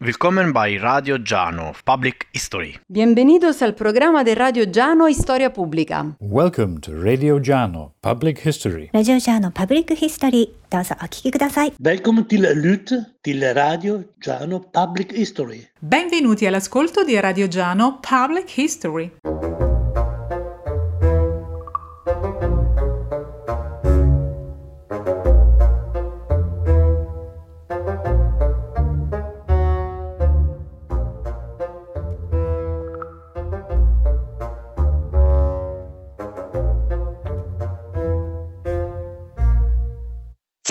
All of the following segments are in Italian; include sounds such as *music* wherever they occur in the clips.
Willkommen bei Radio Giano, Public History. Bienvenidos al programa de Radio Giano Historia Pública. Welcome to Radio Giano Public History. ラジオジャーのパブリックヒストリー、どうぞお聞きください。 Welkom till Lut till Radio Giano Public History. Benvenuti all'ascolto di Radio Giano Public History.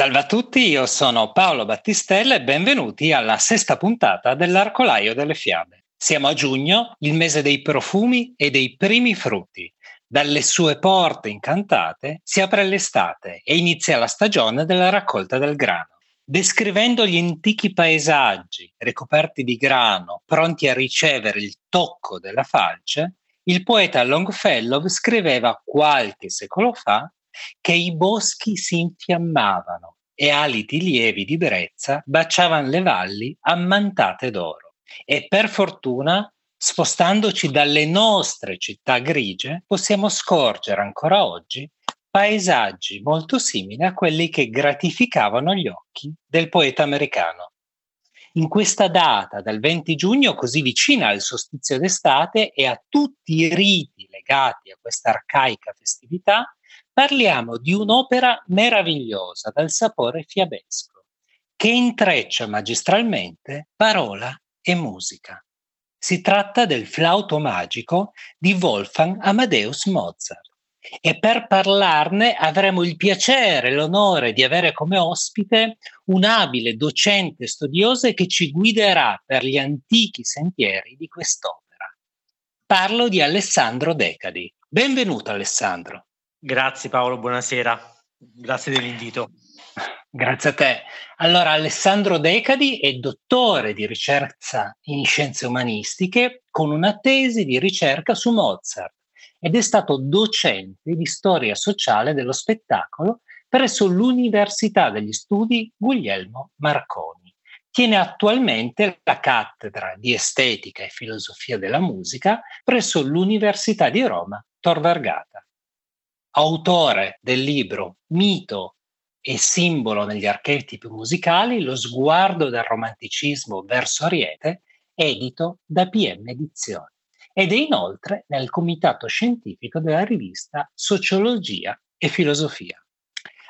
Salve a tutti, io sono Paolo Battistella e benvenuti alla sesta puntata dell'Arcolaio delle Fiabe. Siamo a giugno, il mese dei profumi e dei primi frutti. Dalle sue porte incantate si apre l'estate e inizia la stagione della raccolta del grano. Descrivendo gli antichi paesaggi ricoperti di grano, pronti a ricevere il tocco della falce, il poeta Longfellow scriveva qualche secolo fa che i boschi si infiammavano e aliti lievi di brezza baciavano le valli ammantate d'oro. E per fortuna, spostandoci dalle nostre città grigie, possiamo scorgere ancora oggi paesaggi molto simili a quelli che gratificavano gli occhi del poeta americano. In questa data del 20 giugno, così vicina al solstizio d'estate e a tutti i riti legati a questa arcaica festività, parliamo di un'opera meravigliosa dal sapore fiabesco, che intreccia magistralmente parola e musica. Si tratta del flauto magico di Wolfgang Amadeus Mozart. E per parlarne avremo il piacere e l'onore di avere come ospite un abile docente studioso che ci guiderà per gli antichi sentieri di quest'opera. Parlo di Alessandro Decadi. Benvenuto Alessandro. Grazie Paolo, buonasera. Grazie dell'invito. Grazie a te. Allora, Alessandro Decadi è dottore di ricerca in scienze umanistiche con una tesi di ricerca su Mozart ed è stato docente di storia sociale dello spettacolo presso l'Università degli Studi Guglielmo Marconi. Tiene attualmente la cattedra di estetica e filosofia della musica presso l'Università di Roma Tor Vergata autore del libro Mito e simbolo negli archetipi musicali, lo sguardo del romanticismo verso Ariete, edito da PM Edizioni. Ed è inoltre nel comitato scientifico della rivista Sociologia e Filosofia.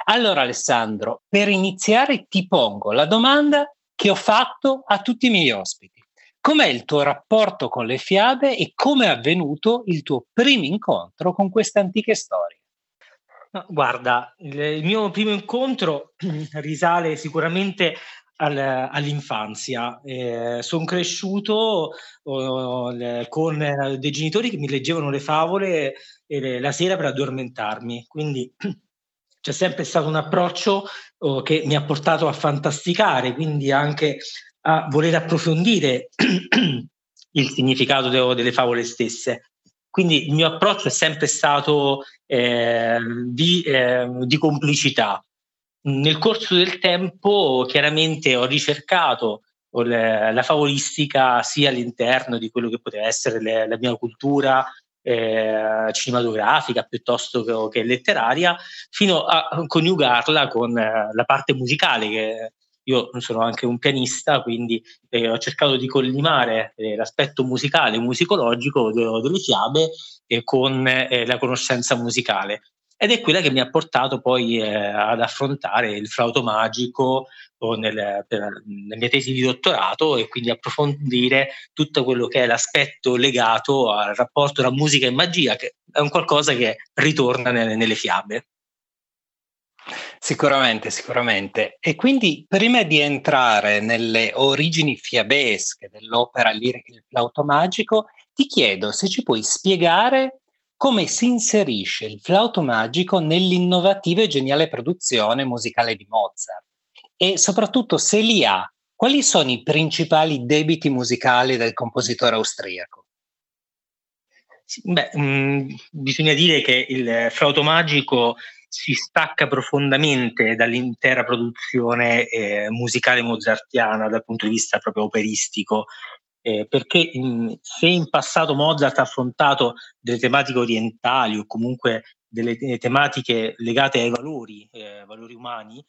Allora Alessandro, per iniziare ti pongo la domanda che ho fatto a tutti i miei ospiti. Com'è il tuo rapporto con le fiabe e come è avvenuto il tuo primo incontro con queste antiche storie? Guarda, il, mio primo incontro *clears throat* risale sicuramente al, all'infanzia. Eh, sono cresciuto con dei genitori che mi leggevano le favole eh, la sera per addormentarmi, quindi *clears throat* c'è sempre stato un approccio oh, che mi ha portato a fantasticare, quindi anche a voler approfondire *clears throat* il significato de, delle favole stesse. Quindi il mio approccio è sempre stato eh, di, eh, di, complicità. Nel corso del tempo chiaramente ho ricercato la favolistica sia all'interno di quello che poteva essere le, la mia cultura eh, cinematografica piuttosto che, che, letteraria, fino a coniugarla con eh, la parte musicale che io sono anche un pianista, quindi eh, ho cercato di collimare eh, l'aspetto musicale, musicologico de- delle fiabe eh, con la conoscenza musicale. Ed è quella che mi ha portato poi eh, ad affrontare il flauto magico nel, per, nella mia tesi di dottorato e quindi approfondire tutto quello che è l'aspetto legato al rapporto tra musica e magia, che è un qualcosa che ritorna nelle, nelle fiabe. Sicuramente, sicuramente. E quindi prima di entrare nelle origini fiabesche dell'opera lirica Il flauto magico, ti chiedo se ci puoi spiegare come si inserisce il flauto magico nell'innovativa e geniale produzione musicale di Mozart e soprattutto se li ha, quali sono i principali debiti musicali del compositore austriaco? Beh, mh, bisogna dire che il flauto magico si stacca profondamente dall'intera produzione eh, musicale mozartiana dal punto di vista proprio operistico eh, perché in, se in passato Mozart ha affrontato delle tematiche orientali o comunque delle tematiche legate ai valori, eh, valori umani,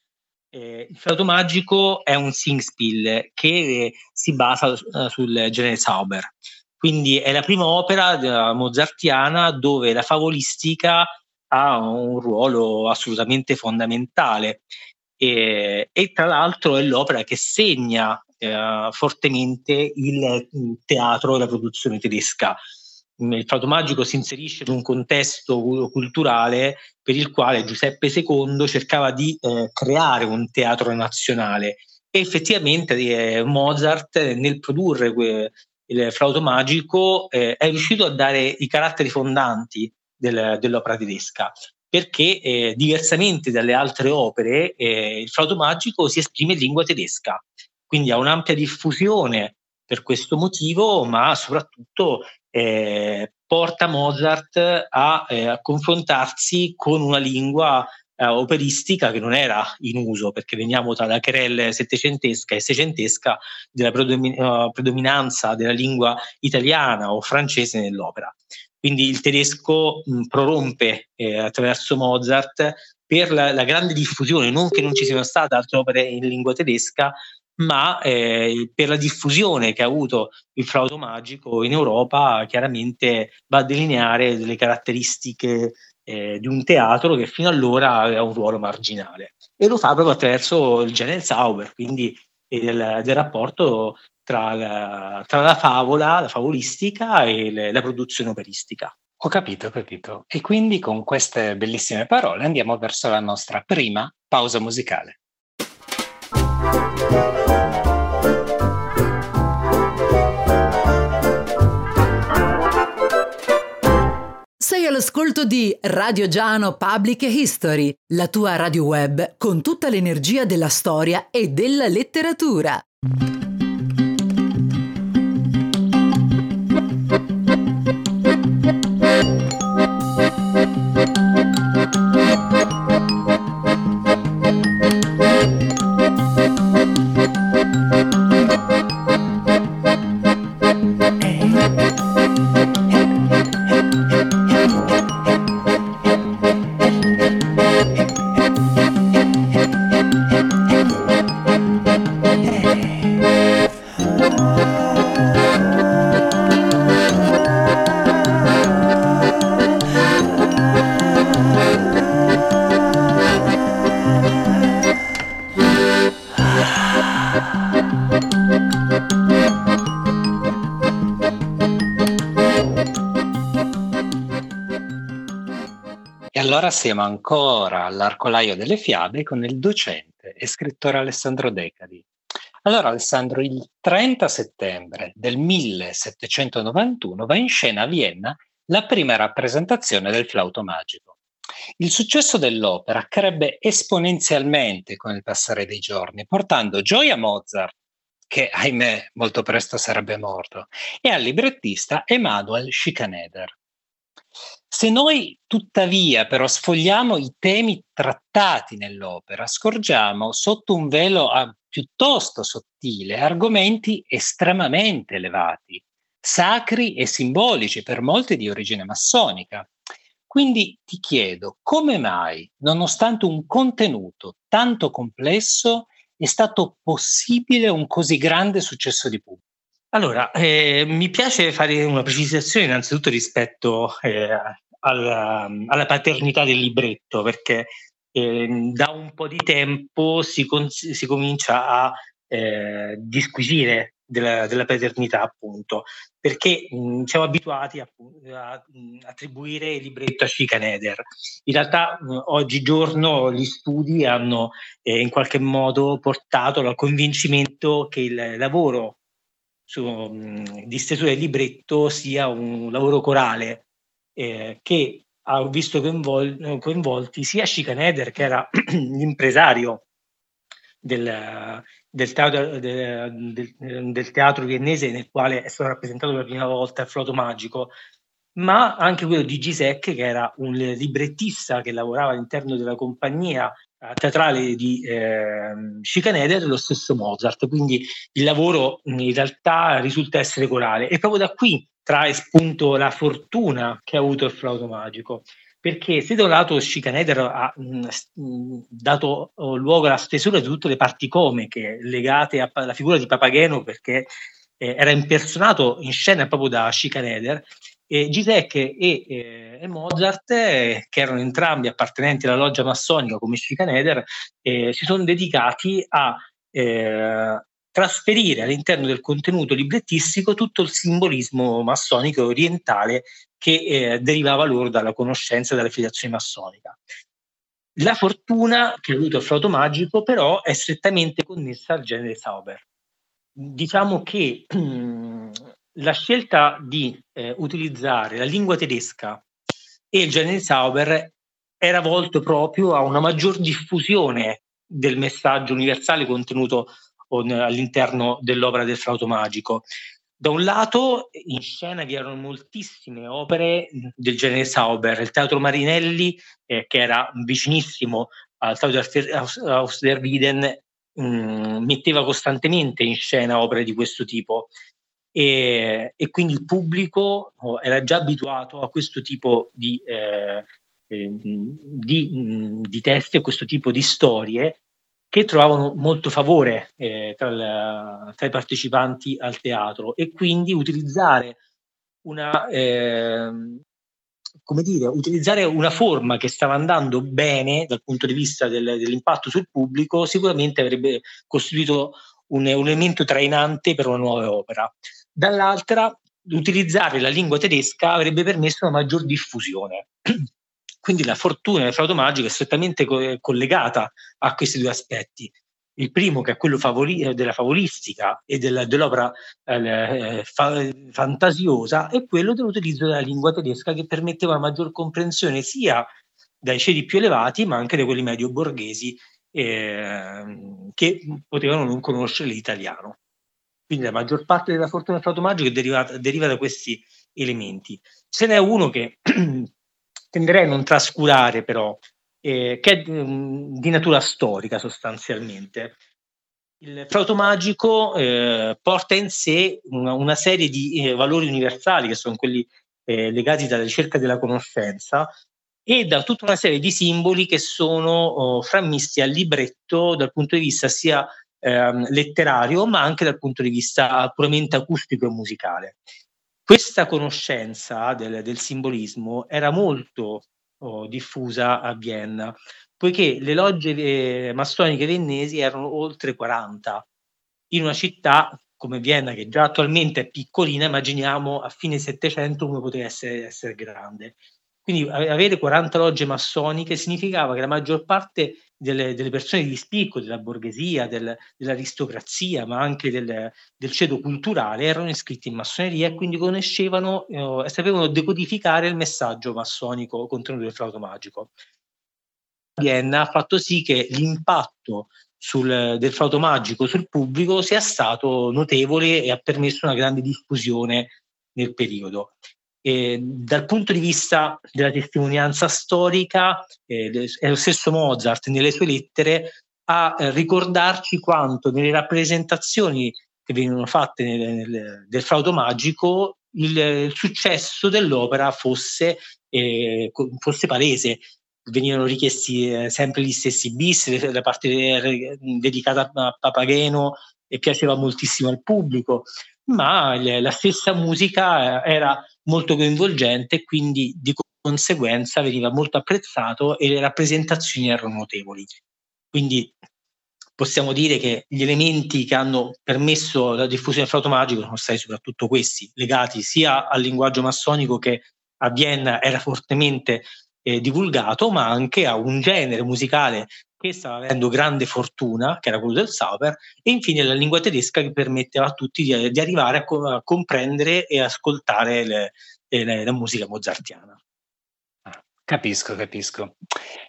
eh, il flauto magico è un singspiel che si basa uh, sul genere Zauber. Quindi è la prima opera uh, mozartiana dove la favolistica ha un ruolo assolutamente fondamentale e, e tra l'altro è l'opera che segna eh, fortemente il teatro e la produzione tedesca. Il Flauto Magico si inserisce in un contesto culturale per il quale Giuseppe II cercava di eh, creare un teatro nazionale e effettivamente eh, Mozart nel produrre que- il Flauto Magico eh, è riuscito a dare i caratteri fondanti del, dell'opera tedesca perché eh, diversamente dalle altre opere eh, il flauto magico si esprime in lingua tedesca. Quindi ha un'ampia diffusione per questo motivo, ma soprattutto eh, porta Mozart a, eh, a, confrontarsi con una lingua eh, operistica che non era in uso, perché veniamo tra la querelle settecentesca e seicentesca della predomin- uh, predominanza della lingua italiana o francese nell'opera. Quindi il tedesco mh, prorompe eh, attraverso Mozart per la, la, grande diffusione, non che non ci siano state altre opere in lingua tedesca, ma eh, per la diffusione che ha avuto il flauto magico in Europa chiaramente va a delineare delle caratteristiche eh, di un teatro che fino allora aveva un ruolo marginale e lo fa proprio attraverso il genere Zauber, quindi del, del rapporto tra la, tra la, favola, la favolistica e le, la produzione operistica. Ho capito, ho capito. E quindi con queste bellissime parole andiamo verso la nostra prima pausa musicale. Sei all'ascolto di Radio Giano Public History, la tua radio web con tutta l'energia della storia e della letteratura. Siamo ancora all'Arcolaio delle Fiabe con il docente e scrittore Alessandro Decadi. Allora Alessandro, il 30 settembre del 1791 va in scena a Vienna la prima rappresentazione del flauto magico. Il successo dell'opera crebbe esponenzialmente con il passare dei giorni, portando gioia a Mozart, che ahimè molto presto sarebbe morto, e al librettista Emanuel Schikaneder. Se noi tuttavia però sfogliamo i temi trattati nell'opera, scorgiamo sotto un velo a, piuttosto sottile argomenti estremamente elevati, sacri e simbolici per molti di origine massonica. Quindi ti chiedo come mai, nonostante un contenuto tanto complesso, è stato possibile un così grande successo di pubblico? Allora, eh, mi piace fare una precisazione innanzitutto rispetto eh, alla, alla, paternità del libretto, perché eh, da un po' di tempo si, con, si comincia a eh, disquisire della, della, paternità, appunto, perché mh, siamo abituati a, a, mh, attribuire il libretto a Schikaneder. In realtà mh, oggigiorno gli studi hanno eh, in qualche modo portato al convincimento che il lavoro su, di stesura del libretto sia un lavoro corale eh, che ha visto coinvol- coinvolti sia Schikaneder che era *clears throat* l'impresario del, del, teatro, del, del, del, teatro viennese nel quale è stato rappresentato per la prima volta il flauto magico ma anche quello di Gisek, che era un librettista che lavorava all'interno della compagnia teatrale di eh, Schikaneder, lo stesso Mozart. Quindi il lavoro in realtà risulta essere corale. E proprio da qui trae spunto la fortuna che ha avuto il flauto magico. Perché se da un lato Schikaneder ha mh, dato oh, luogo alla stesura di tutte le parti comiche legate alla figura di Papageno, perché eh, era impersonato in scena proprio da Schikaneder, e Gisek e, e, e Mozart, eh, che erano entrambi appartenenti alla loggia massonica come Schikaneder, eh, si sono dedicati a eh, trasferire all'interno del contenuto librettistico tutto il simbolismo massonico orientale che eh, derivava loro dalla conoscenza della filiazione massonica. La fortuna che ha avuto il flauto magico però è strettamente connessa al genere Sauber. Diciamo che *clears throat* la scelta di eh, utilizzare la lingua tedesca e il genere Sauber era volto proprio a una maggior diffusione del messaggio universale contenuto on, all'interno dell'opera del flauto magico. Da un lato in scena vi erano moltissime opere del genere Sauber, il Teatro Marinelli, eh, che era vicinissimo al Teatro Aus der Wieden, mh, metteva costantemente in scena opere di questo tipo e, e, quindi il pubblico oh, era già abituato a questo tipo di, eh, eh, di, di testi, a questo tipo di storie che trovavano molto favore eh, tra, la, tra, i partecipanti al teatro. E quindi utilizzare una, eh, dire, utilizzare una forma che stava andando bene dal punto di vista del, dell'impatto sul pubblico sicuramente avrebbe costituito un, un elemento trainante per una nuova opera dall'altra utilizzare la lingua tedesca avrebbe permesso una maggior diffusione. *clears throat* Quindi la fortuna del flauto magico è strettamente co- collegata a questi due aspetti. Il primo, che è quello favori- della favolistica e del, dell'opera eh, fa- fantasiosa, è quello dell'utilizzo della lingua tedesca che permetteva una maggior comprensione sia dai ceti più elevati, ma anche da quelli medio borghesi eh, che potevano non conoscere l'italiano. Quindi la maggior parte della fortuna del flauto magico deriva, da questi elementi. Ce n'è uno che *clears throat* tenderei a non trascurare però, eh, che è di, di natura storica sostanzialmente. Il flauto magico eh, porta in sé una, una serie di eh, valori universali che sono quelli eh, legati dalla ricerca della conoscenza e da tutta una serie di simboli che sono oh, frammisti al libretto dal punto di vista sia ehm, letterario, ma anche dal punto di vista puramente acustico e musicale. Questa conoscenza del, del simbolismo era molto oh, diffusa a Vienna, poiché le logge eh, massoniche viennesi erano oltre 40. In una città come Vienna, che già attualmente è piccolina, immaginiamo a fine Settecento come poteva essere, essere grande. Quindi avere 40 logge massoniche significava che la maggior parte delle, delle persone di spicco, della borghesia, del, dell'aristocrazia, ma anche del, del, ceto culturale, erano iscritti in massoneria e quindi conoscevano eh, e sapevano decodificare il messaggio massonico contenuto del flauto magico. Vienna ha fatto sì che l'impatto sul, del flauto magico sul pubblico sia stato notevole e ha permesso una grande diffusione nel periodo. E dal punto di vista della testimonianza storica, eh, è lo stesso Mozart nelle sue lettere a eh, ricordarci quanto nelle rappresentazioni che venivano fatte nel, nel, del flauto magico il, il successo dell'opera fosse, eh, fosse palese. Venivano richiesti eh, sempre gli stessi bis, la parte eh, dedicata a Papageno e piaceva moltissimo al pubblico, ma la stessa musica eh, era molto coinvolgente quindi di conseguenza veniva molto apprezzato e le rappresentazioni erano notevoli. Quindi possiamo dire che gli elementi che hanno permesso la diffusione del flauto magico sono stati soprattutto questi, legati sia al linguaggio massonico che a Vienna era fortemente eh, divulgato, ma anche a un genere musicale che stava avendo grande fortuna, che era quello del Sauber, e infine la lingua tedesca che permetteva a tutti di, di arrivare a, co- a, comprendere e ascoltare le, le, la musica mozartiana. Ah, capisco, capisco.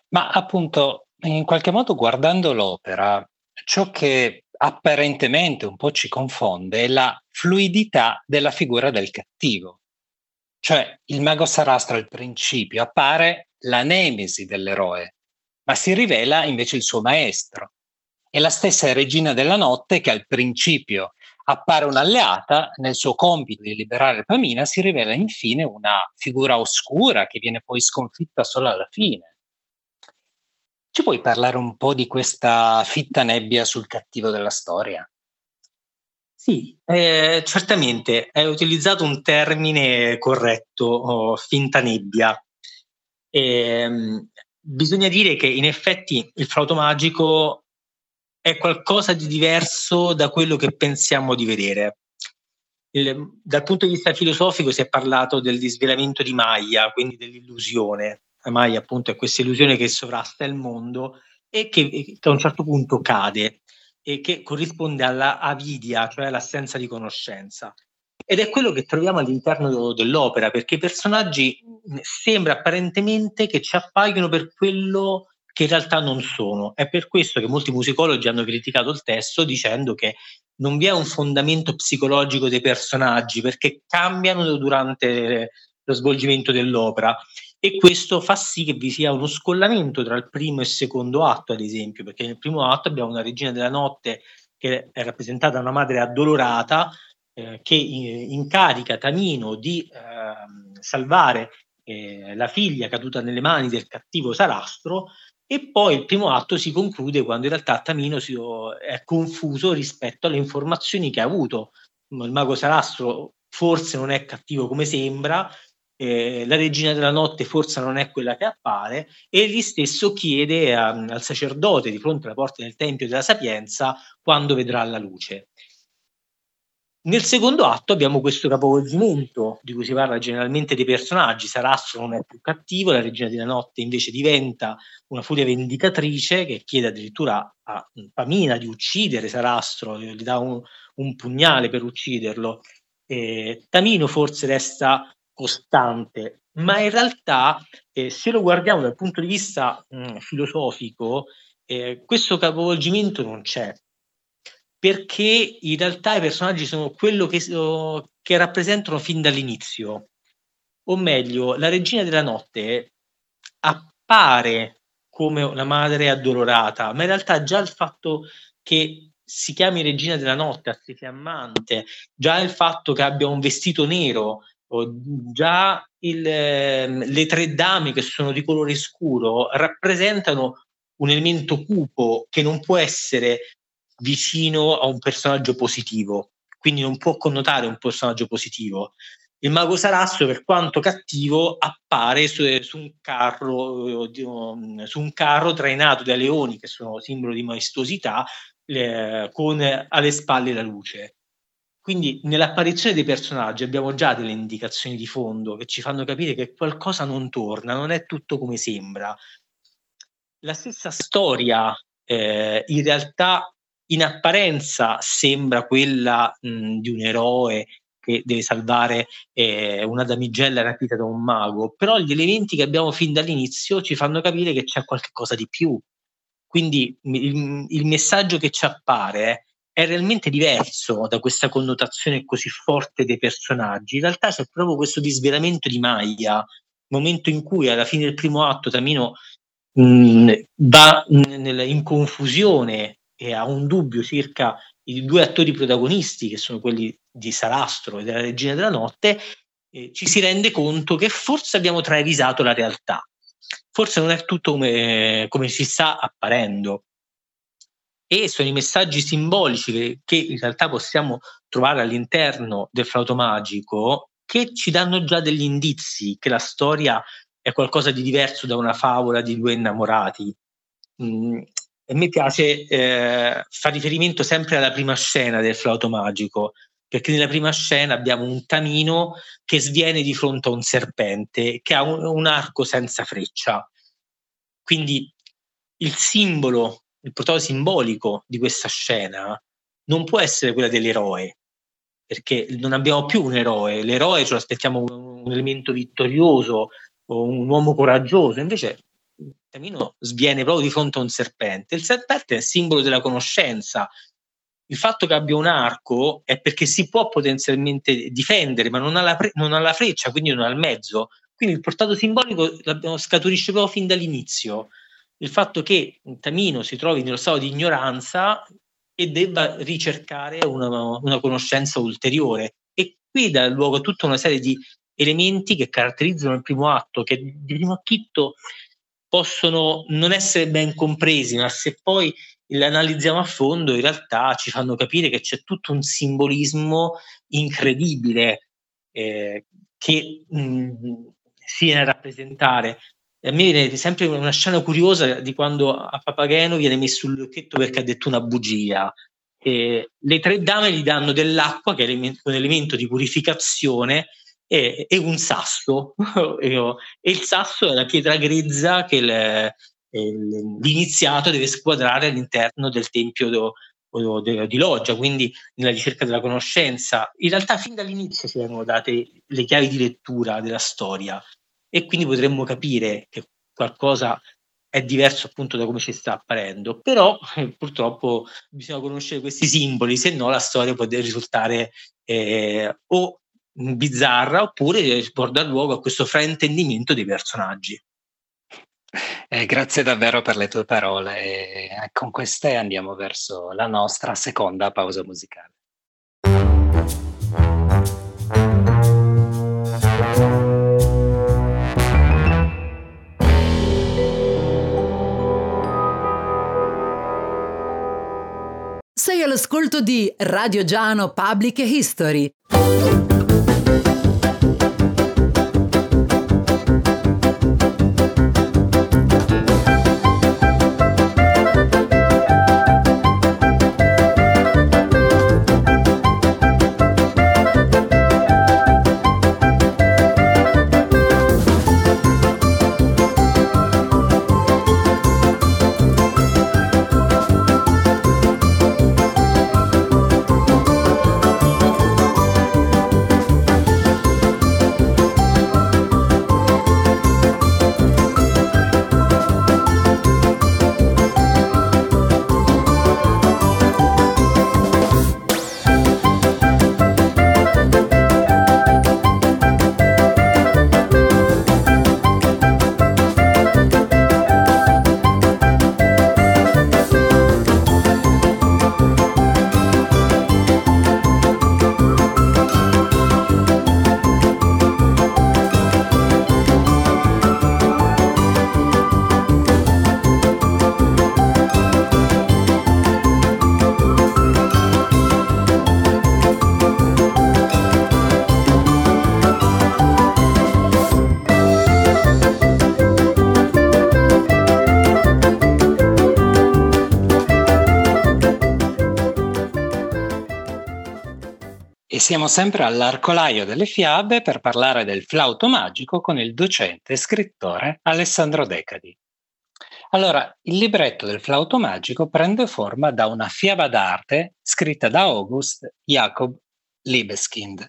Ma appunto, in qualche modo guardando l'opera, ciò che apparentemente un po' ci confonde è la fluidità della figura del cattivo. Cioè il mago Sarastro al principio appare la nemesi dell'eroe, ma si rivela invece il suo maestro. È la stessa regina della notte che al principio appare un'alleata, nel suo compito di liberare Pamina si rivela infine una figura oscura che viene poi sconfitta solo alla fine. Ci puoi parlare un po' di questa fitta nebbia sul cattivo della storia? Sì, eh, certamente hai utilizzato un termine corretto, oh, finta nebbia. Eh, bisogna dire che in effetti il flauto magico è qualcosa di diverso da quello che pensiamo di vedere. Il, dal punto di vista filosofico si è parlato del disvelamento di Maya, quindi dell'illusione. La Maya appunto è questa illusione che sovrasta il mondo e che, che a un certo punto cade e che corrisponde alla avidia, cioè all'assenza di conoscenza. Ed è quello che troviamo all'interno dell'opera, perché i personaggi sembra apparentemente che ci appaiono per quello che in realtà non sono. È per questo che molti musicologi hanno criticato il testo dicendo che non vi è un fondamento psicologico dei personaggi perché cambiano durante lo svolgimento dell'opera e questo fa sì che vi sia uno scollamento tra il primo e il secondo atto, ad esempio, perché nel primo atto abbiamo una regina della notte che è rappresentata da una madre addolorata eh, che incarica Tamino di eh, salvare eh, la figlia caduta nelle mani del cattivo Sarastro e poi il primo atto si conclude quando in realtà Tamino si, è confuso rispetto alle informazioni che ha avuto. Il mago Sarastro forse non è cattivo come sembra, eh, la regina della notte forse non è quella che appare e egli stesso chiede a, al sacerdote di fronte alla porta del Tempio della Sapienza quando vedrà la luce. Nel secondo atto abbiamo questo capovolgimento di cui si parla generalmente dei personaggi. Sarastro non è più cattivo, la regina della notte invece diventa una furia vendicatrice che chiede addirittura a Pamina di uccidere Sarastro, gli dà un, un pugnale per ucciderlo. Eh, Tamino forse resta costante, ma in realtà eh, se lo guardiamo dal punto di vista mh, filosofico, eh, questo capovolgimento non c'è, perché in realtà i personaggi sono quello che, che rappresentano fin dall'inizio, o meglio, la regina della notte appare come una madre addolorata, ma in realtà già il fatto che si chiami regina della notte, a fiammante, già il fatto che abbia un vestito nero, già il, ehm, le tre dame che sono di colore scuro rappresentano un elemento cupo che non può essere vicino a un personaggio positivo, quindi non può connotare un personaggio positivo. Il mago Sarastro, per quanto cattivo, appare su, su, un carro, su, un carro, trainato da leoni, che sono simbolo di maestosità, eh, con alle spalle la luce. Quindi nell'apparizione dei personaggi abbiamo già delle indicazioni di fondo che ci fanno capire che qualcosa non torna, non è tutto come sembra. La stessa storia eh, in realtà in apparenza sembra quella mh, di un eroe che deve salvare eh, una damigella rapita da un mago, però gli elementi che abbiamo fin dall'inizio ci fanno capire che c'è qualcosa di più. Quindi il, il messaggio che ci appare è realmente diverso da questa connotazione così forte dei personaggi. In realtà c'è proprio questo disvelamento di Maya, momento in cui alla fine del primo atto Tamino mh, va mh, in confusione e ha un dubbio circa i due attori protagonisti, che sono quelli di Sarastro e della Regina della Notte, eh, ci si rende conto che forse abbiamo travisato la realtà. Forse non è tutto come, come si sta apparendo e sono i messaggi simbolici che, che in realtà possiamo trovare all'interno del flauto magico che ci danno già degli indizi che la storia è qualcosa di diverso da una favola di due innamorati. Mm, a me piace eh, fare riferimento sempre alla prima scena del flauto magico, perché nella prima scena abbiamo un tamino che sviene di fronte a un serpente che ha un, un arco senza freccia. Quindi il simbolo il prototipo simbolico di questa scena non può essere quella dell'eroe, perché non abbiamo più un eroe, l'eroe ce lo aspettiamo un, un elemento vittorioso un uomo coraggioso, invece Tamino sviene proprio di fronte a un serpente. Il serpente è il simbolo della conoscenza, il fatto che abbia un arco è perché si può potenzialmente difendere, ma non ha la, pre- non ha la freccia, quindi non ha il mezzo. Quindi il portato simbolico scaturisce proprio fin dall'inizio. Il fatto che Tamino si trovi nello stato di ignoranza e debba ricercare una, una conoscenza ulteriore. E qui dà luogo a tutta una serie di elementi che caratterizzano il primo atto, che di primo acchitto possono non essere ben compresi, ma se poi le analizziamo a fondo, in realtà ci fanno capire che c'è tutto un simbolismo incredibile eh, che mh, si viene a rappresentare. A me viene sempre una scena curiosa di quando a Papageno viene messo il lucchetto perché ha detto una bugia. E le tre dame gli danno dell'acqua, che è un elemento di purificazione, e, e un sasso. *laughs* e il sasso è la pietra grezza che il, l'iniziato deve squadrare all'interno del tempio do, do, de, di Loggia, quindi nella ricerca della conoscenza. In realtà fin dall'inizio si vengono date le chiavi di lettura della storia e quindi potremmo capire che qualcosa è diverso appunto da come ci sta apparendo, però eh, purtroppo bisogna conoscere questi simboli, se no la storia può risultare eh, o bizzarra oppure può dar luogo a questo fraintendimento dei personaggi. Eh, grazie davvero per le tue parole e con queste andiamo verso la nostra seconda pausa musicale. Sei all'ascolto di Radio Giano Public History. Siamo sempre all'arcolaio delle fiabe per parlare del flauto magico con il docente e scrittore Alessandro Decadi. Allora, il libretto del flauto magico prende forma da una fiaba d'arte scritta da August Jacob Liebeskind,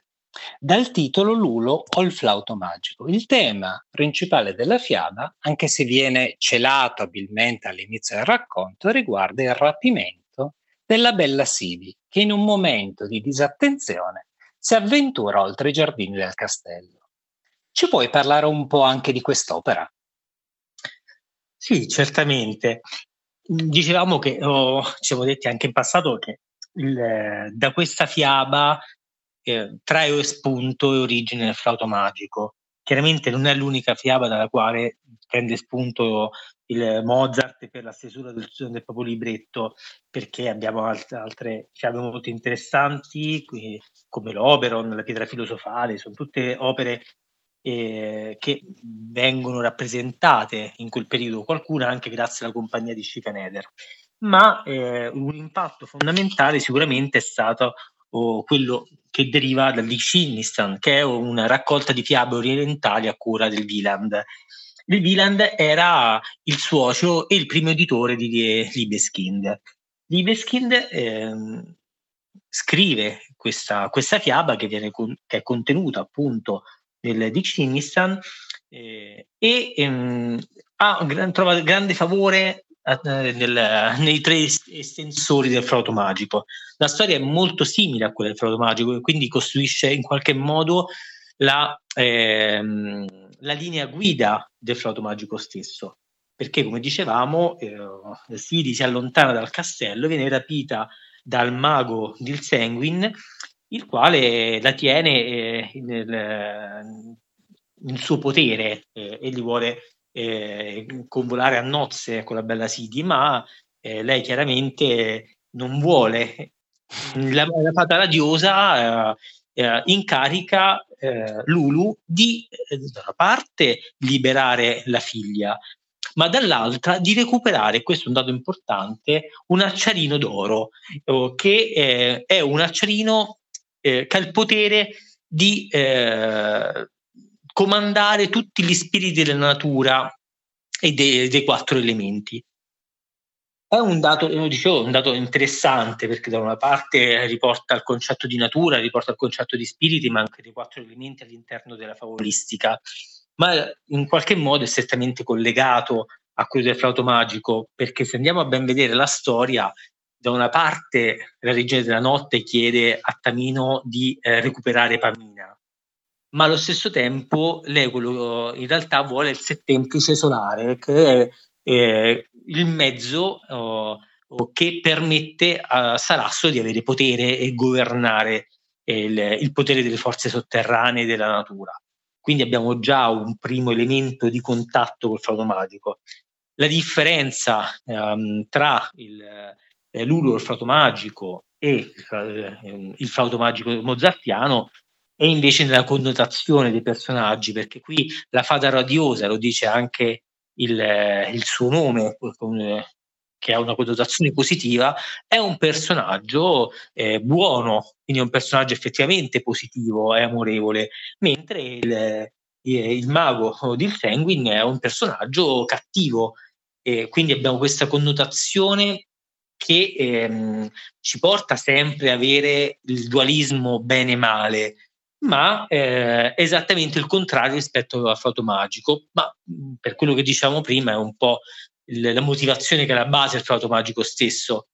dal titolo Lulo o il flauto magico. Il tema principale della fiaba, anche se viene celato abilmente all'inizio del racconto, riguarda il rapimento della bella Sibi, che in un momento di disattenzione si avventura oltre i giardini del castello. Ci puoi parlare un po' anche di quest'opera? Sì, certamente. Dicevamo che, oh, ci siamo detti anche in passato che il, da questa fiaba eh, trae spunto e origine il flauto magico. Chiaramente non è l'unica fiaba dalla quale prende spunto il Mozart per la stesura del, del proprio libretto, perché abbiamo alt- altre fiabe molto interessanti, come l'Oberon, la pietra filosofale, sono tutte opere eh, che vengono rappresentate in quel periodo, qualcuna anche grazie alla compagnia di Schikaneder. Ma eh, un impatto fondamentale sicuramente è stato oh, quello che deriva dall'Ishinistan, che è una raccolta di fiabe orientali a cura del Wieland il Wieland era il suocero e il primo editore di Liebeskind. Liebeskind ehm, scrive questa, questa fiaba che, viene, che, è contenuta appunto nel Dictionistan eh, e ehm, ha, trova grande favore nel, nei tre estensori del flauto magico. La storia è molto simile a quella del flauto magico, quindi costruisce in qualche modo la, ehm, la linea guida del flauto magico stesso. Perché, come dicevamo, eh, Siri si allontana dal castello, viene rapita dal mago Dilsenguin, il quale la tiene eh, nel, nel suo potere eh, e gli vuole eh, convolare a nozze con la bella Sidi, ma eh, lei chiaramente non vuole. La, la fata radiosa eh, eh, incarica eh, Lulu di, eh, da una parte, liberare la figlia, ma dall'altra di recuperare, questo è un dato importante, un acciarino d'oro, che è un acciarino che ha il potere di eh, comandare tutti gli spiriti della natura e dei, dei quattro elementi. È un dato, dicevo, un dato interessante perché da una parte riporta il concetto di natura, riporta il concetto di spiriti, ma anche dei quattro elementi all'interno della favolistica, ma in qualche modo è strettamente collegato a quello del flauto magico, perché se andiamo a ben vedere la storia, da una parte la regina della notte chiede a Tamino di eh, recuperare Pamina, ma allo stesso tempo lei in realtà vuole il settemplice solare, che è eh, il mezzo oh, che permette a Salasso di avere potere e governare il, il potere delle forze sotterranee della natura. Quindi abbiamo già un primo elemento di contatto col flauto magico. La differenza um, tra il, eh, l'Ulu, il flauto magico e eh, il flauto magico mozartiano e invece nella connotazione dei personaggi, perché qui la fata radiosa, lo dice anche il, il suo nome, che ha una connotazione positiva, è un personaggio eh, buono, quindi è un personaggio effettivamente positivo e amorevole, mentre il, il mago di Fenguin è un personaggio cattivo. E quindi abbiamo questa connotazione che ehm, ci porta sempre a avere il dualismo bene-male, ma eh, esattamente il contrario rispetto al flauto magico. Ma per quello che diciamo prima è un po' il, la motivazione che è la base del flauto magico stesso,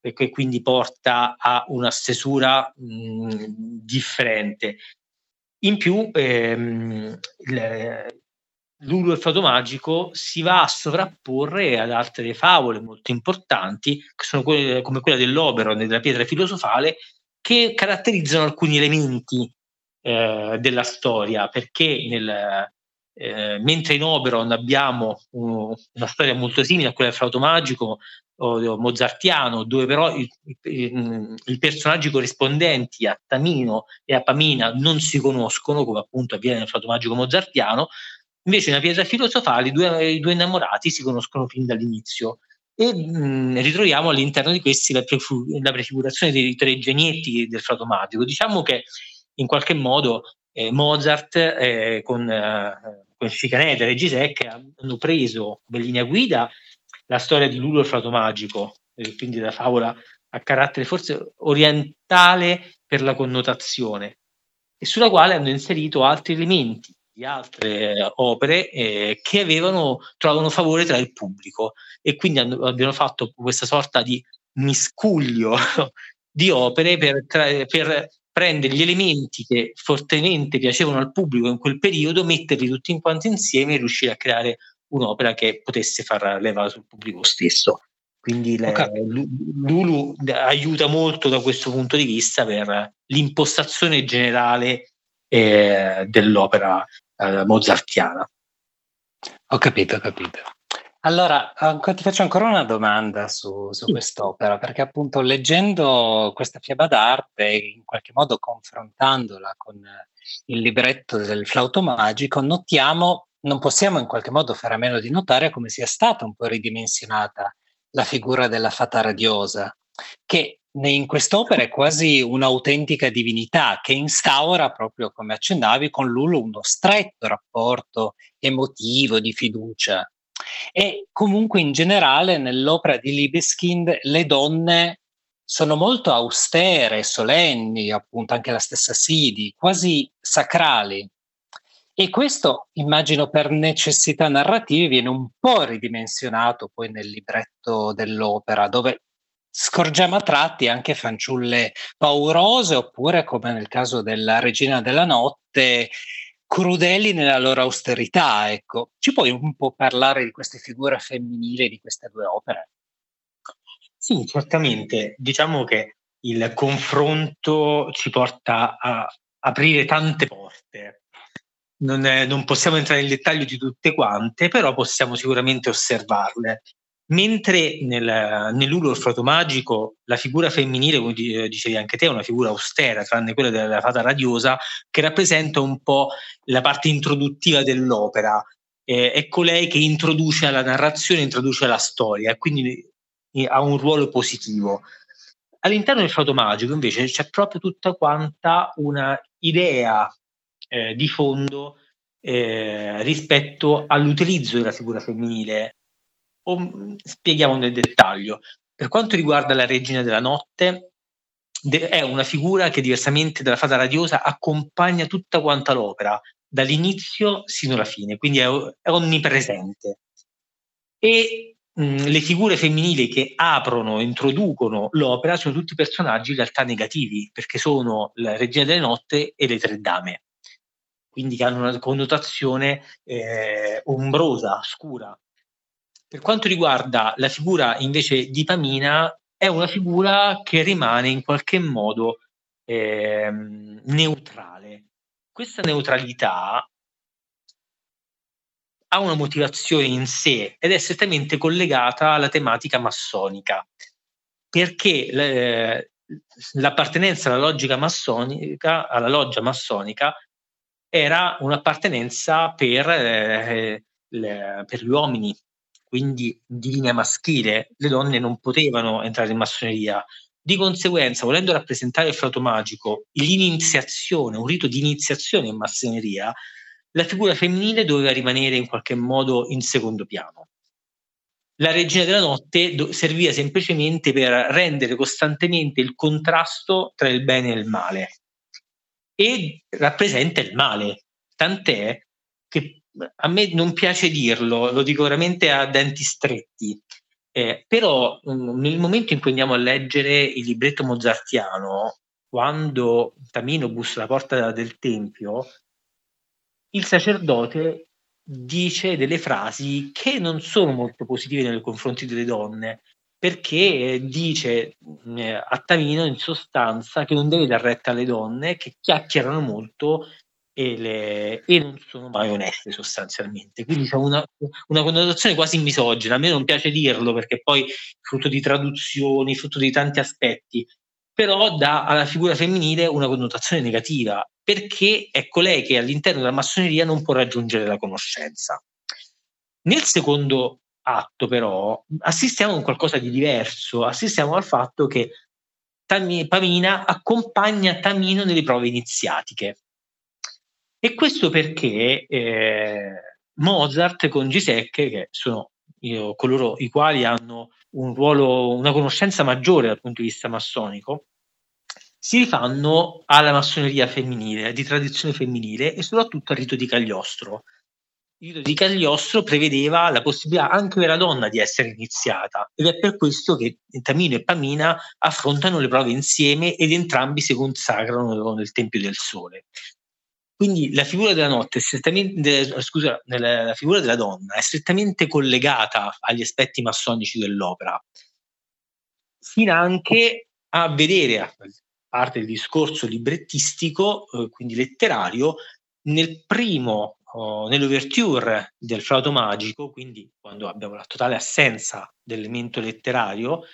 e che quindi porta a una stesura mh, differente. In più, ehm, il, l'Ulu del flauto magico si va a sovrapporre ad altre favole molto importanti, che sono quelle, come quella dell'Obero della pietra filosofale, che caratterizzano alcuni elementi eh, della storia, perché nel, eh, mentre in Oberon abbiamo un, una storia molto simile a quella del flauto magico o mozartiano, dove però i, i, i, personaggi corrispondenti a Tamino e a Pamina non si conoscono, come appunto avviene nel flauto magico mozartiano, invece nella pietra filosofale i due, i due innamorati si conoscono fin dall'inizio e mh, ritroviamo all'interno di questi la, prefigurazione dei tre genietti del flauto magico. Diciamo che in qualche modo eh, Mozart eh, con, eh, con Scicanetta e Regisec hanno preso come linea guida la storia di Ludo il Frato Magico, eh, quindi la favola a carattere forse orientale per la connotazione, e sulla quale hanno inserito altri elementi di altre eh, opere eh, che avevano, trovavano favore tra il pubblico e quindi hanno, abbiano fatto questa sorta di miscuglio *laughs* di opere per, per prendere gli elementi che fortemente piacevano al pubblico in quel periodo, metterli tutti in quanto insieme e riuscire a creare un'opera che potesse far leva sul pubblico stesso. Quindi okay. Lulu aiuta molto da questo punto di vista per l'impostazione generale eh, dell'opera eh, mozartiana. Ho capito, ho capito. Allora, ti faccio ancora una domanda su, su quest'opera, perché appunto leggendo questa fiaba d'arte, in qualche modo confrontandola con il libretto del flauto magico, notiamo, non possiamo in qualche modo fare a meno di notare come sia stata un po' ridimensionata la figura della fata radiosa, che in quest'opera è quasi un'autentica divinità che instaura, proprio come accennavi, con Lulu uno stretto rapporto emotivo, di fiducia. E comunque in generale nell'opera di Libeskind le donne sono molto austere, solenni, appunto anche la stessa Sidi, quasi sacrali. E questo, immagino, per necessità narrative viene un po' ridimensionato poi nel libretto dell'opera, dove scorgiamo a tratti anche fanciulle paurose, oppure, come nel caso della Regina della Notte, crudeli nella loro austerità. Ecco. Ci puoi un po' parlare di queste figure femminili di queste due opere? Sì, certamente. Diciamo che il confronto ci porta a aprire tante porte non, è, non, possiamo entrare nel dettaglio di tutte quante, però possiamo sicuramente osservarle. Mentre nel, nell'Ulo Orfrato Magico la figura femminile, come dicevi anche te, è una figura austera, tranne quella della fata radiosa, che rappresenta un po' la parte introduttiva dell'opera. Eh, è colei che introduce la narrazione, introduce la storia e quindi ha un ruolo positivo. All'interno del Frato Magico invece c'è proprio tutta quanta una idea eh, di fondo eh, rispetto all'utilizzo della figura femminile. O, mm, spieghiamo nel dettaglio. Per quanto riguarda la regina della notte, de- è una figura che diversamente dalla fata radiosa accompagna tutta quanta l'opera, dall'inizio sino alla fine, quindi è, è onnipresente. E mh, mm, le figure femminili che aprono, introducono l'opera sono tutti personaggi in realtà negativi, perché sono la regina delle notte e le tre dame quindi che hanno una connotazione eh, ombrosa, scura. Per quanto riguarda la figura invece di Pamina, è una figura che rimane in qualche modo eh, neutrale. Questa neutralità ha una motivazione in sé ed è strettamente collegata alla tematica massonica, perché eh, l'appartenenza alla logica massonica, alla loggia massonica, era un'appartenenza per, eh, le, per gli uomini, quindi di linea maschile. Le donne non potevano entrare in massoneria. Di conseguenza, volendo rappresentare il flauto magico, l'iniziazione, un rito di iniziazione in massoneria, la figura femminile doveva rimanere in qualche modo in secondo piano. La regina della notte do- serviva semplicemente per rendere costantemente il contrasto tra il bene e il male e rappresenta il male. Tant'è che a me non piace dirlo, lo dico veramente a denti stretti, eh, però um, nel momento in cui andiamo a leggere il libretto mozartiano, quando Tamino bussa alla porta del tempio, il sacerdote dice delle frasi che non sono molto positive nei confronti delle donne, perché dice eh, a Tamino in sostanza che non deve dar retta alle donne che chiacchierano molto e, le, e non sono mai oneste sostanzialmente. Quindi c'è una, una, connotazione quasi misogina. A me non piace dirlo perché poi frutto di traduzioni, frutto di tanti aspetti, però dà alla figura femminile una connotazione negativa perché è colei che all'interno della massoneria non può raggiungere la conoscenza. Nel secondo atto però assistiamo a qualcosa di diverso, assistiamo al fatto che Pamina accompagna Tamino nelle prove iniziatiche. E questo perché eh, Mozart con Giesecke, che sono io, coloro i quali hanno un ruolo, una conoscenza maggiore dal punto di vista massonico, si rifanno alla massoneria femminile, di tradizione femminile e soprattutto al rito di Cagliostro, il rito di Cagliostro prevedeva la possibilità anche per la donna di essere iniziata ed è per questo che Tamino e Pamina affrontano le prove insieme ed entrambi si consacrano nel Tempio del Sole. Quindi la figura della notte, è scusa, la figura della donna è strettamente collegata agli aspetti massonici dell'opera, fino anche a vedere, parte del discorso librettistico, eh, quindi letterario, nel primo oh, nell'ouverture del flauto magico, quindi quando abbiamo la totale assenza dell'elemento letterario,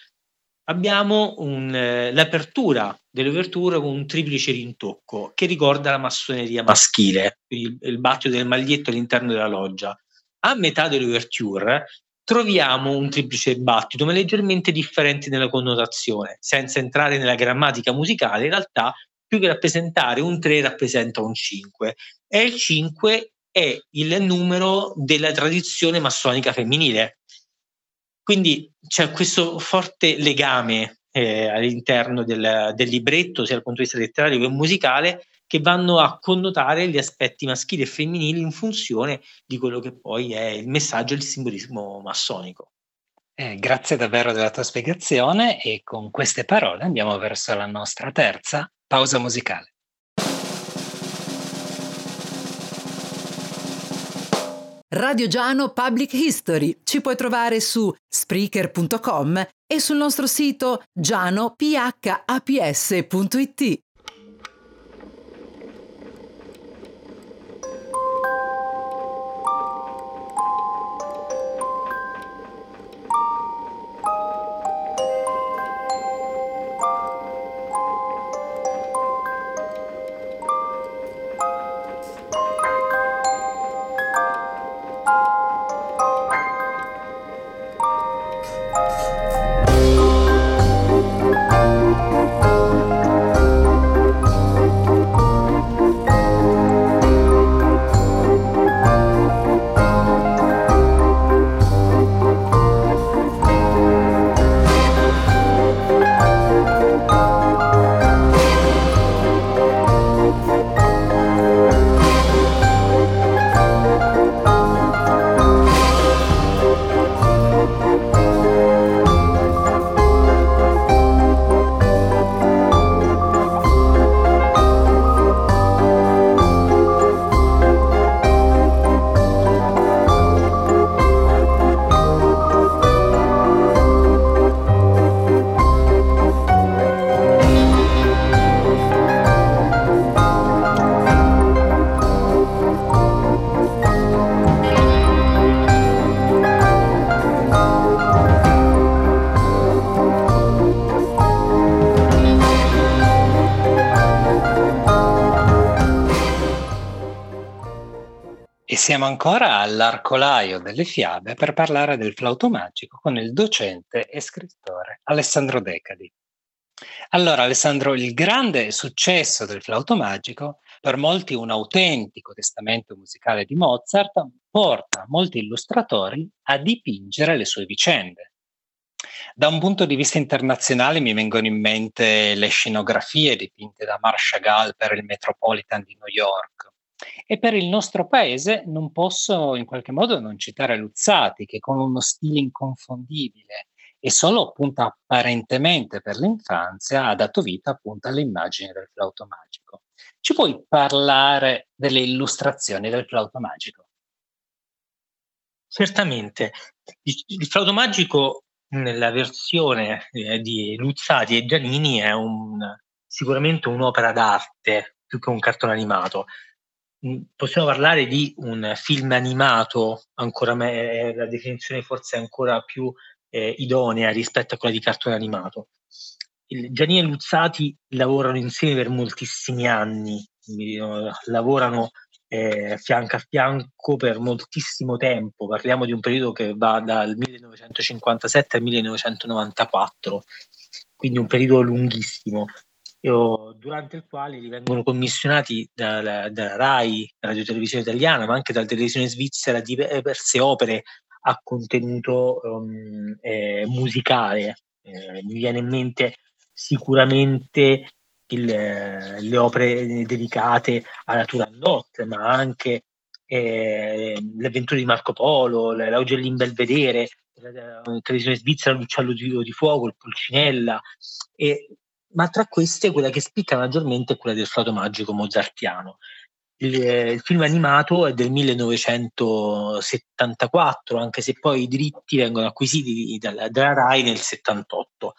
abbiamo un, eh, l'apertura dell'ouverture con un triplice rintocco che ricorda la massoneria maschile, il, il battito del maglietto all'interno della loggia. A metà dell'ouverture troviamo un triplice battito, ma leggermente differente nella connotazione, senza entrare nella grammatica musicale, in realtà più che rappresentare un 3 rappresenta un 5 e il 5 è il numero della tradizione massonica femminile. Quindi c'è questo forte legame eh, all'interno del, del, libretto, sia dal punto di vista letterario che musicale, che vanno a connotare gli aspetti maschili e femminili in funzione di quello che poi è il messaggio e il simbolismo massonico. Eh, grazie davvero della tua spiegazione e con queste parole andiamo verso la nostra terza pausa musicale. Radio Giano Public History ci puoi trovare su spreaker.com e sul nostro sito gianophaps.it. siamo ancora all'arcolaio delle fiabe per parlare del flauto magico con il docente e scrittore Alessandro Decadi. Allora, Alessandro, il grande successo del flauto magico, per molti un autentico testamento musicale di Mozart, porta molti illustratori a dipingere le sue vicende. Da un punto di vista internazionale mi vengono in mente le scenografie dipinte da Marc Chagall per il Metropolitan di New York, e per il nostro paese non posso in qualche modo non citare Luzzati, che con uno stile inconfondibile e solo appunto apparentemente per l'infanzia ha dato vita appunto all'immagine del flauto magico. Ci puoi parlare delle illustrazioni del flauto magico? Certamente. Il, flauto magico nella versione eh, di Luzzati e Giannini è un, sicuramente un'opera d'arte più che un cartone animato possiamo parlare di un film animato, ancora me, la definizione forse è ancora più eh, idonea rispetto a quella di cartone animato. Gianni e Luzzati lavorano insieme per moltissimi anni, lavorano eh, fianco a fianco per moltissimo tempo, parliamo di un periodo che va dal 1957 al 1994, quindi un periodo lunghissimo durante il quale li vengono commissionati dalla, dalla RAI, Radio Televisione Italiana, ma anche dalla televisione svizzera diverse opere a contenuto um, eh, musicale. Eh, mi viene in mente sicuramente il, le opere dedicate alla Turandot, ma anche eh, le avventure di Marco Polo, l'Augellin Belvedere, la, televisione svizzera L'Uccello di, di Fuoco, il Pulcinella e ma tra queste quella che spicca maggiormente è quella del flauto magico mozartiano. Il, il, film animato è del 1974, anche se poi i diritti vengono acquisiti dalla, dalla RAI nel 78.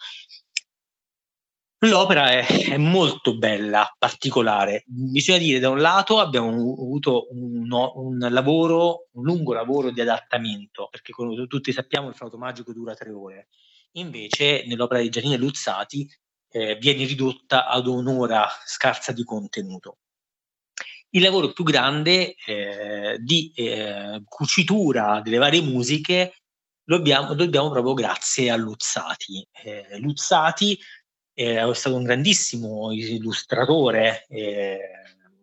L'opera è, è, molto bella, particolare. Bisogna dire, da un lato abbiamo avuto un, un, lavoro, un lungo lavoro di adattamento, perché come tutti sappiamo il flauto magico dura tre ore. Invece, nell'opera di Giannini Luzzati eh, viene ridotta ad un'ora scarsa di contenuto. Il lavoro più grande eh, di eh, cucitura delle varie musiche lo abbiamo, dobbiamo proprio grazie a Luzzati. Eh, Luzzati eh, è stato un grandissimo illustratore eh,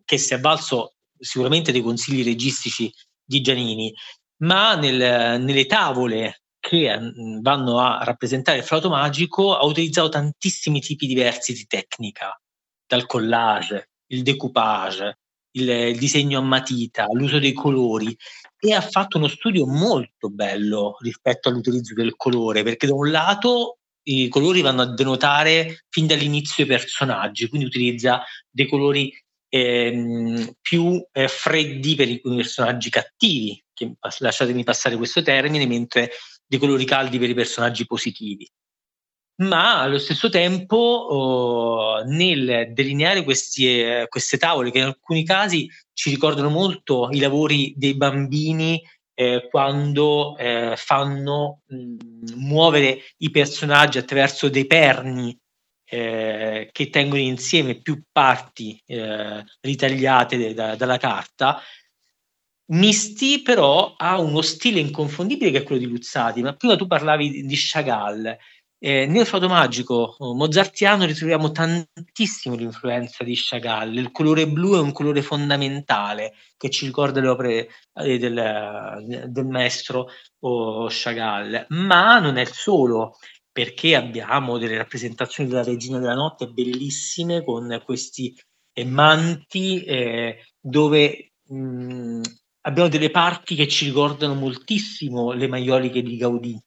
che si è avvalso sicuramente dei consigli registici di Giannini, ma nel, nelle tavole che mm, vanno a rappresentare il flauto magico ha utilizzato tantissimi tipi diversi di tecnica, dal collage, il decoupage, il, il disegno a matita, l'uso dei colori e ha fatto uno studio molto bello rispetto all'utilizzo del colore, perché da un lato i colori vanno a denotare fin dall'inizio i personaggi, quindi utilizza dei colori ehm, più eh, freddi per i personaggi cattivi, che, lasciatemi passare questo termine, mentre dei colori caldi per i personaggi positivi. Ma allo stesso tempo, oh, nel delineare questi, eh, queste tavole, che in alcuni casi ci ricordano molto i lavori dei bambini eh, quando eh, fanno mh, muovere i personaggi attraverso dei perni eh, che tengono insieme più parti eh, ritagliate da, dalla carta, misti però a uno stile inconfondibile che è quello di Luzzati. Ma prima tu parlavi di Chagall. Eh, nel fotomagico mozartiano ritroviamo tantissimo l'influenza di Chagall. Il colore blu è un colore fondamentale che ci ricorda le opere eh, del, del, maestro oh, Chagall, ma non è solo, perché abbiamo delle rappresentazioni della Regina della Notte bellissime con questi eh, manti dove mh, abbiamo delle parti che ci ricordano moltissimo le maioliche di Gaudì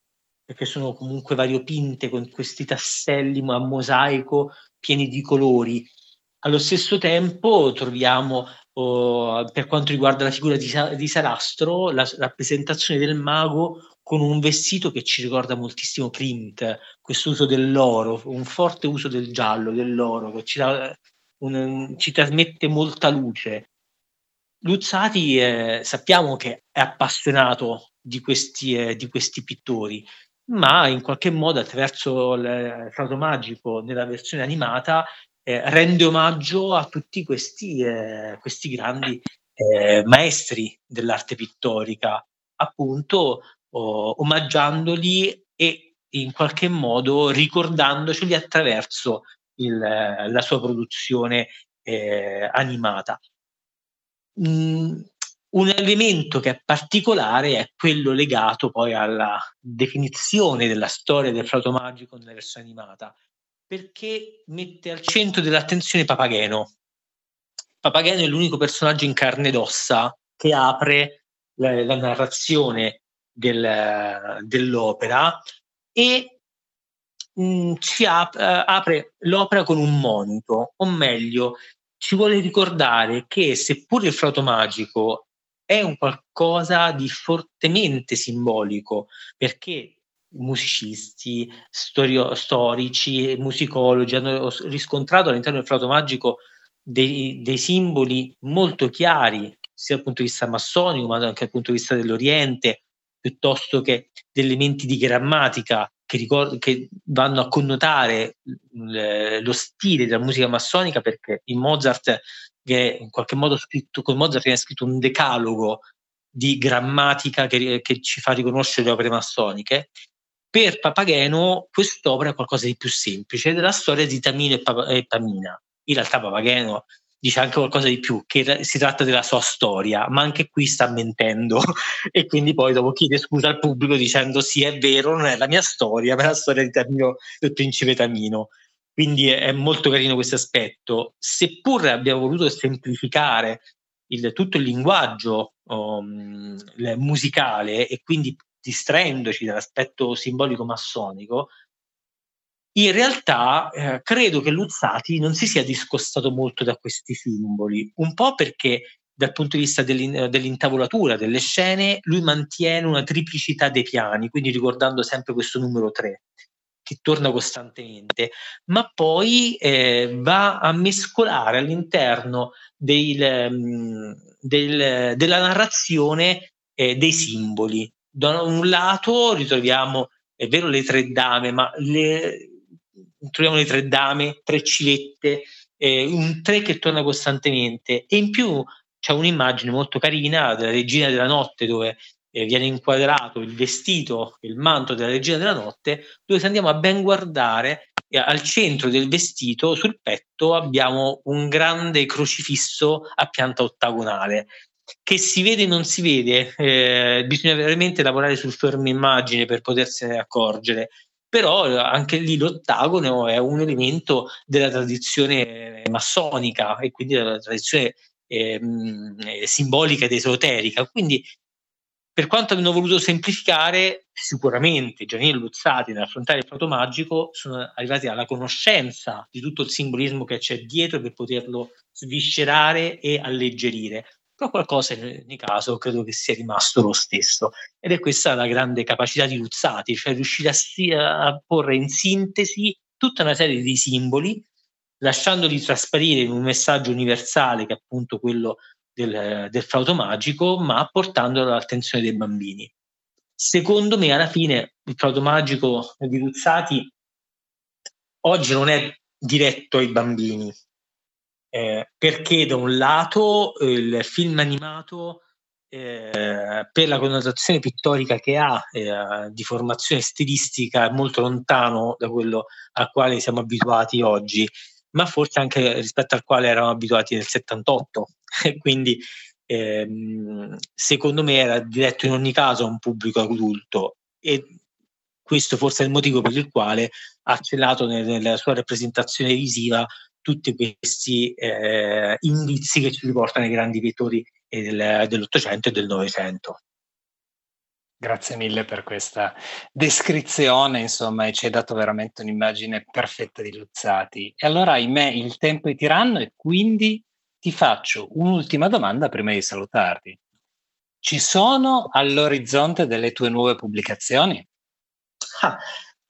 perché sono comunque variopinte con questi tasselli a mosaico pieni di colori. Allo stesso tempo troviamo, oh, per quanto riguarda la figura di, di Sarastro, la rappresentazione del mago con un vestito che ci ricorda moltissimo Clint, questo uso dell'oro, un forte uso del giallo, dell'oro, che ci, da, un, ci trasmette molta luce. Luzzati eh, sappiamo che è appassionato di questi, eh, di questi pittori ma in qualche modo attraverso il Frauto Magico nella versione animata eh, rende omaggio a tutti questi, eh, questi grandi eh, maestri dell'arte pittorica, appunto oh, omaggiandoli e in qualche modo ricordandoceli attraverso il, la sua produzione eh, animata. Mm, un elemento che è particolare è quello legato poi alla definizione della storia del flauto magico nella versione animata, perché mette al centro dell'attenzione Papageno. Papageno è l'unico personaggio in carne ed ossa che apre la, la narrazione del, dell'opera e mh, mm, ci ap- apre l'opera con un monito, o meglio, ci vuole ricordare che seppur il flauto magico è un qualcosa di fortemente simbolico perché musicisti, storio, storici musicologi hanno riscontrato all'interno del flauto magico dei, dei, simboli molto chiari, sia dal punto di vista massonico, ma anche dal punto di vista dell'Oriente, piuttosto che di elementi di grammatica che, ricord- che vanno a connotare lo stile della musica massonica, perché in Mozart che in qualche modo scritto, con Mozart viene scritto un decalogo di grammatica che, che ci fa riconoscere le opere massoniche. Per Papageno quest'opera è qualcosa di più semplice, della storia di Tamino e, Pap- e Pamina. In realtà Papageno dice anche qualcosa di più, che si tratta della sua storia, ma anche qui sta mentendo *laughs* e quindi poi dopo chiede scusa al pubblico dicendo sì è vero, non è la mia storia, ma è la storia di Tamino, del principe Tamino. Quindi è, molto carino questo aspetto. Seppur abbiamo voluto semplificare il, tutto il linguaggio um, musicale e quindi distraendoci dall'aspetto simbolico massonico, in realtà eh, credo che Luzzati non si sia discostato molto da questi simboli, un po' perché dal punto di vista dell'in- dell'intavolatura delle scene lui mantiene una triplicità dei piani, quindi ricordando sempre questo numero 3 che torna costantemente, ma poi eh, va a mescolare all'interno del, mm, del, della narrazione eh, dei simboli. Da un lato ritroviamo, è vero, le tre dame, ma le, troviamo le tre dame, tre civette, eh, un tre che torna costantemente e in più c'è un'immagine molto carina della regina della notte dove eh, viene inquadrato il vestito, il manto della regina della notte, dove se andiamo a ben guardare, al centro del vestito, sul petto, abbiamo un grande crocifisso a pianta ottagonale. Che si vede non si vede, eh, bisogna veramente lavorare sul fermo immagine per potersene accorgere, però anche lì l'ottagono è un elemento della tradizione massonica e quindi della tradizione ehm, simbolica ed esoterica. Quindi per quanto hanno voluto semplificare, sicuramente Giannini e Luzzati nell'affrontare il prato magico sono arrivati alla conoscenza di tutto il simbolismo che c'è dietro per poterlo sviscerare e alleggerire. Però qualcosa in ogni caso credo che sia rimasto lo stesso. Ed è questa la grande capacità di Luzzati, cioè riuscire a, a porre in sintesi tutta una serie di simboli, lasciandoli trasparire in un messaggio universale che è appunto quello del, del flauto magico, ma portandolo all'attenzione dei bambini. Secondo me, alla fine, il flauto magico di Ruzzati oggi non è diretto ai bambini, eh, perché da un lato il film animato eh, per la connotazione pittorica che ha eh, di formazione stilistica è molto lontano da quello al quale siamo abituati oggi ma forse anche rispetto al quale eravamo abituati nel 78. *laughs* Quindi ehm, secondo me era diretto in ogni caso a un pubblico adulto e questo forse è il motivo per il quale ha celato nella sua rappresentazione visiva tutti questi eh, indizi che ci riportano ai grandi pittori del, dell'Ottocento e del Novecento. Grazie mille per questa descrizione, insomma, e ci hai dato veramente un'immagine perfetta di Luzzati. E allora, ahimè, il tempo è tiranno e quindi ti faccio un'ultima domanda prima di salutarti. Ci sono all'orizzonte delle tue nuove pubblicazioni? Ah,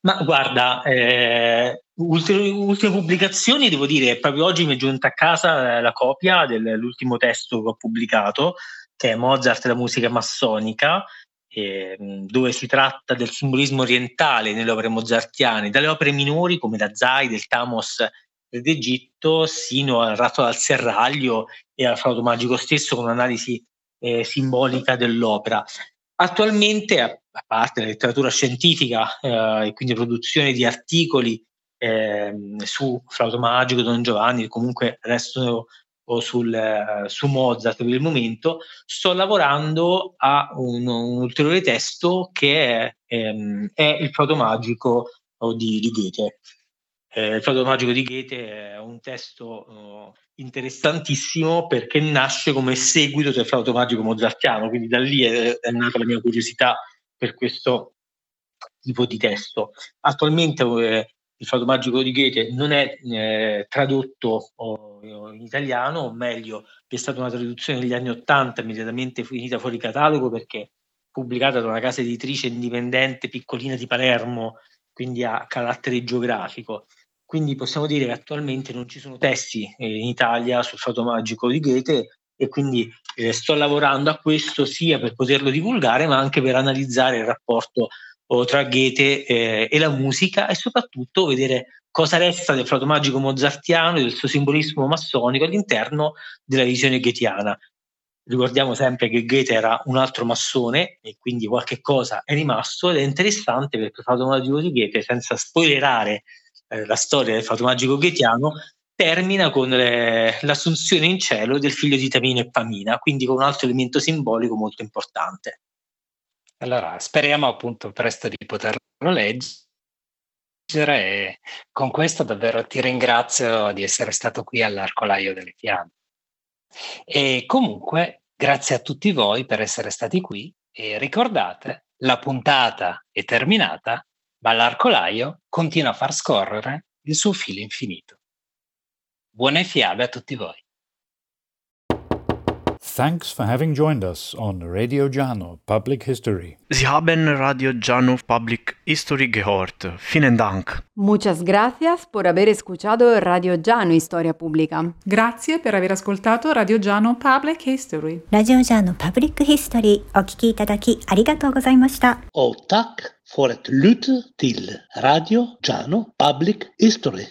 ma guarda, eh, ultime, pubblicazioni, devo dire, proprio oggi mi è giunta a casa la copia dell'ultimo testo che ho pubblicato, che è Mozart e la musica massonica, eh, dove si tratta del simbolismo orientale nelle opere mozartiane, dalle opere minori come la Zai, del Tamos d'Egitto, sino al ratto al serraglio e al flauto magico stesso con un'analisi eh, simbolica dell'opera. Attualmente, a parte la letteratura scientifica eh, e quindi produzione di articoli eh, su flauto magico, Don Giovanni, comunque resto o sul, su Mozart per il momento, sto lavorando a un, un ulteriore testo che è, ehm, è il Proto Magico di, di Goethe. Eh, il Proto Magico di Goethe è un testo uh, interessantissimo perché nasce come seguito del Flauto Magico mozartiano, quindi da lì è, è nata la mia curiosità per questo tipo di testo. Attualmente eh, il Fado Magico di Goethe non è eh, tradotto in italiano, o meglio, è stata una traduzione negli anni Ottanta, immediatamente finita fuori catalogo perché pubblicata da una casa editrice indipendente piccolina di Palermo, quindi a carattere geografico. Quindi possiamo dire che attualmente non ci sono testi eh, in Italia sul Fado Magico di Goethe e quindi eh, sto lavorando a questo sia per poterlo divulgare ma anche per analizzare il rapporto tra Goethe eh, e la musica e soprattutto vedere cosa resta del flauto magico mozartiano e del suo simbolismo massonico all'interno della visione goetiana. Ricordiamo sempre che Goethe era un altro massone e quindi qualche cosa è rimasto ed è interessante perché il flauto magico di Goethe, senza spoilerare eh, la storia del flauto magico goetiano, termina con le, l'assunzione in cielo del figlio di Tamino e Pamina, quindi con un altro elemento simbolico molto importante. Allora, speriamo appunto presto di poterlo leggere e con questo davvero ti ringrazio di essere stato qui all'Arcolaio delle Fiamme. E comunque, grazie a tutti voi per essere stati qui e ricordate, la puntata è terminata, ma l'Arcolaio continua a far scorrere il suo filo infinito. Buone fiabe a tutti voi. Thanks for having joined us on Radio Giano Public History. Sie haben Radio Giano Public History gehört. Vielen Dank. Muchas gracias por haber escuchado Radio Giano Historia Pubblica. Grazie per aver ascoltato Radio Giano Public History. ラジオジャーのパブリックヒストリーお聞きいただきありがとうございました。 Och tack för att lyssna till Radio Giano Public History.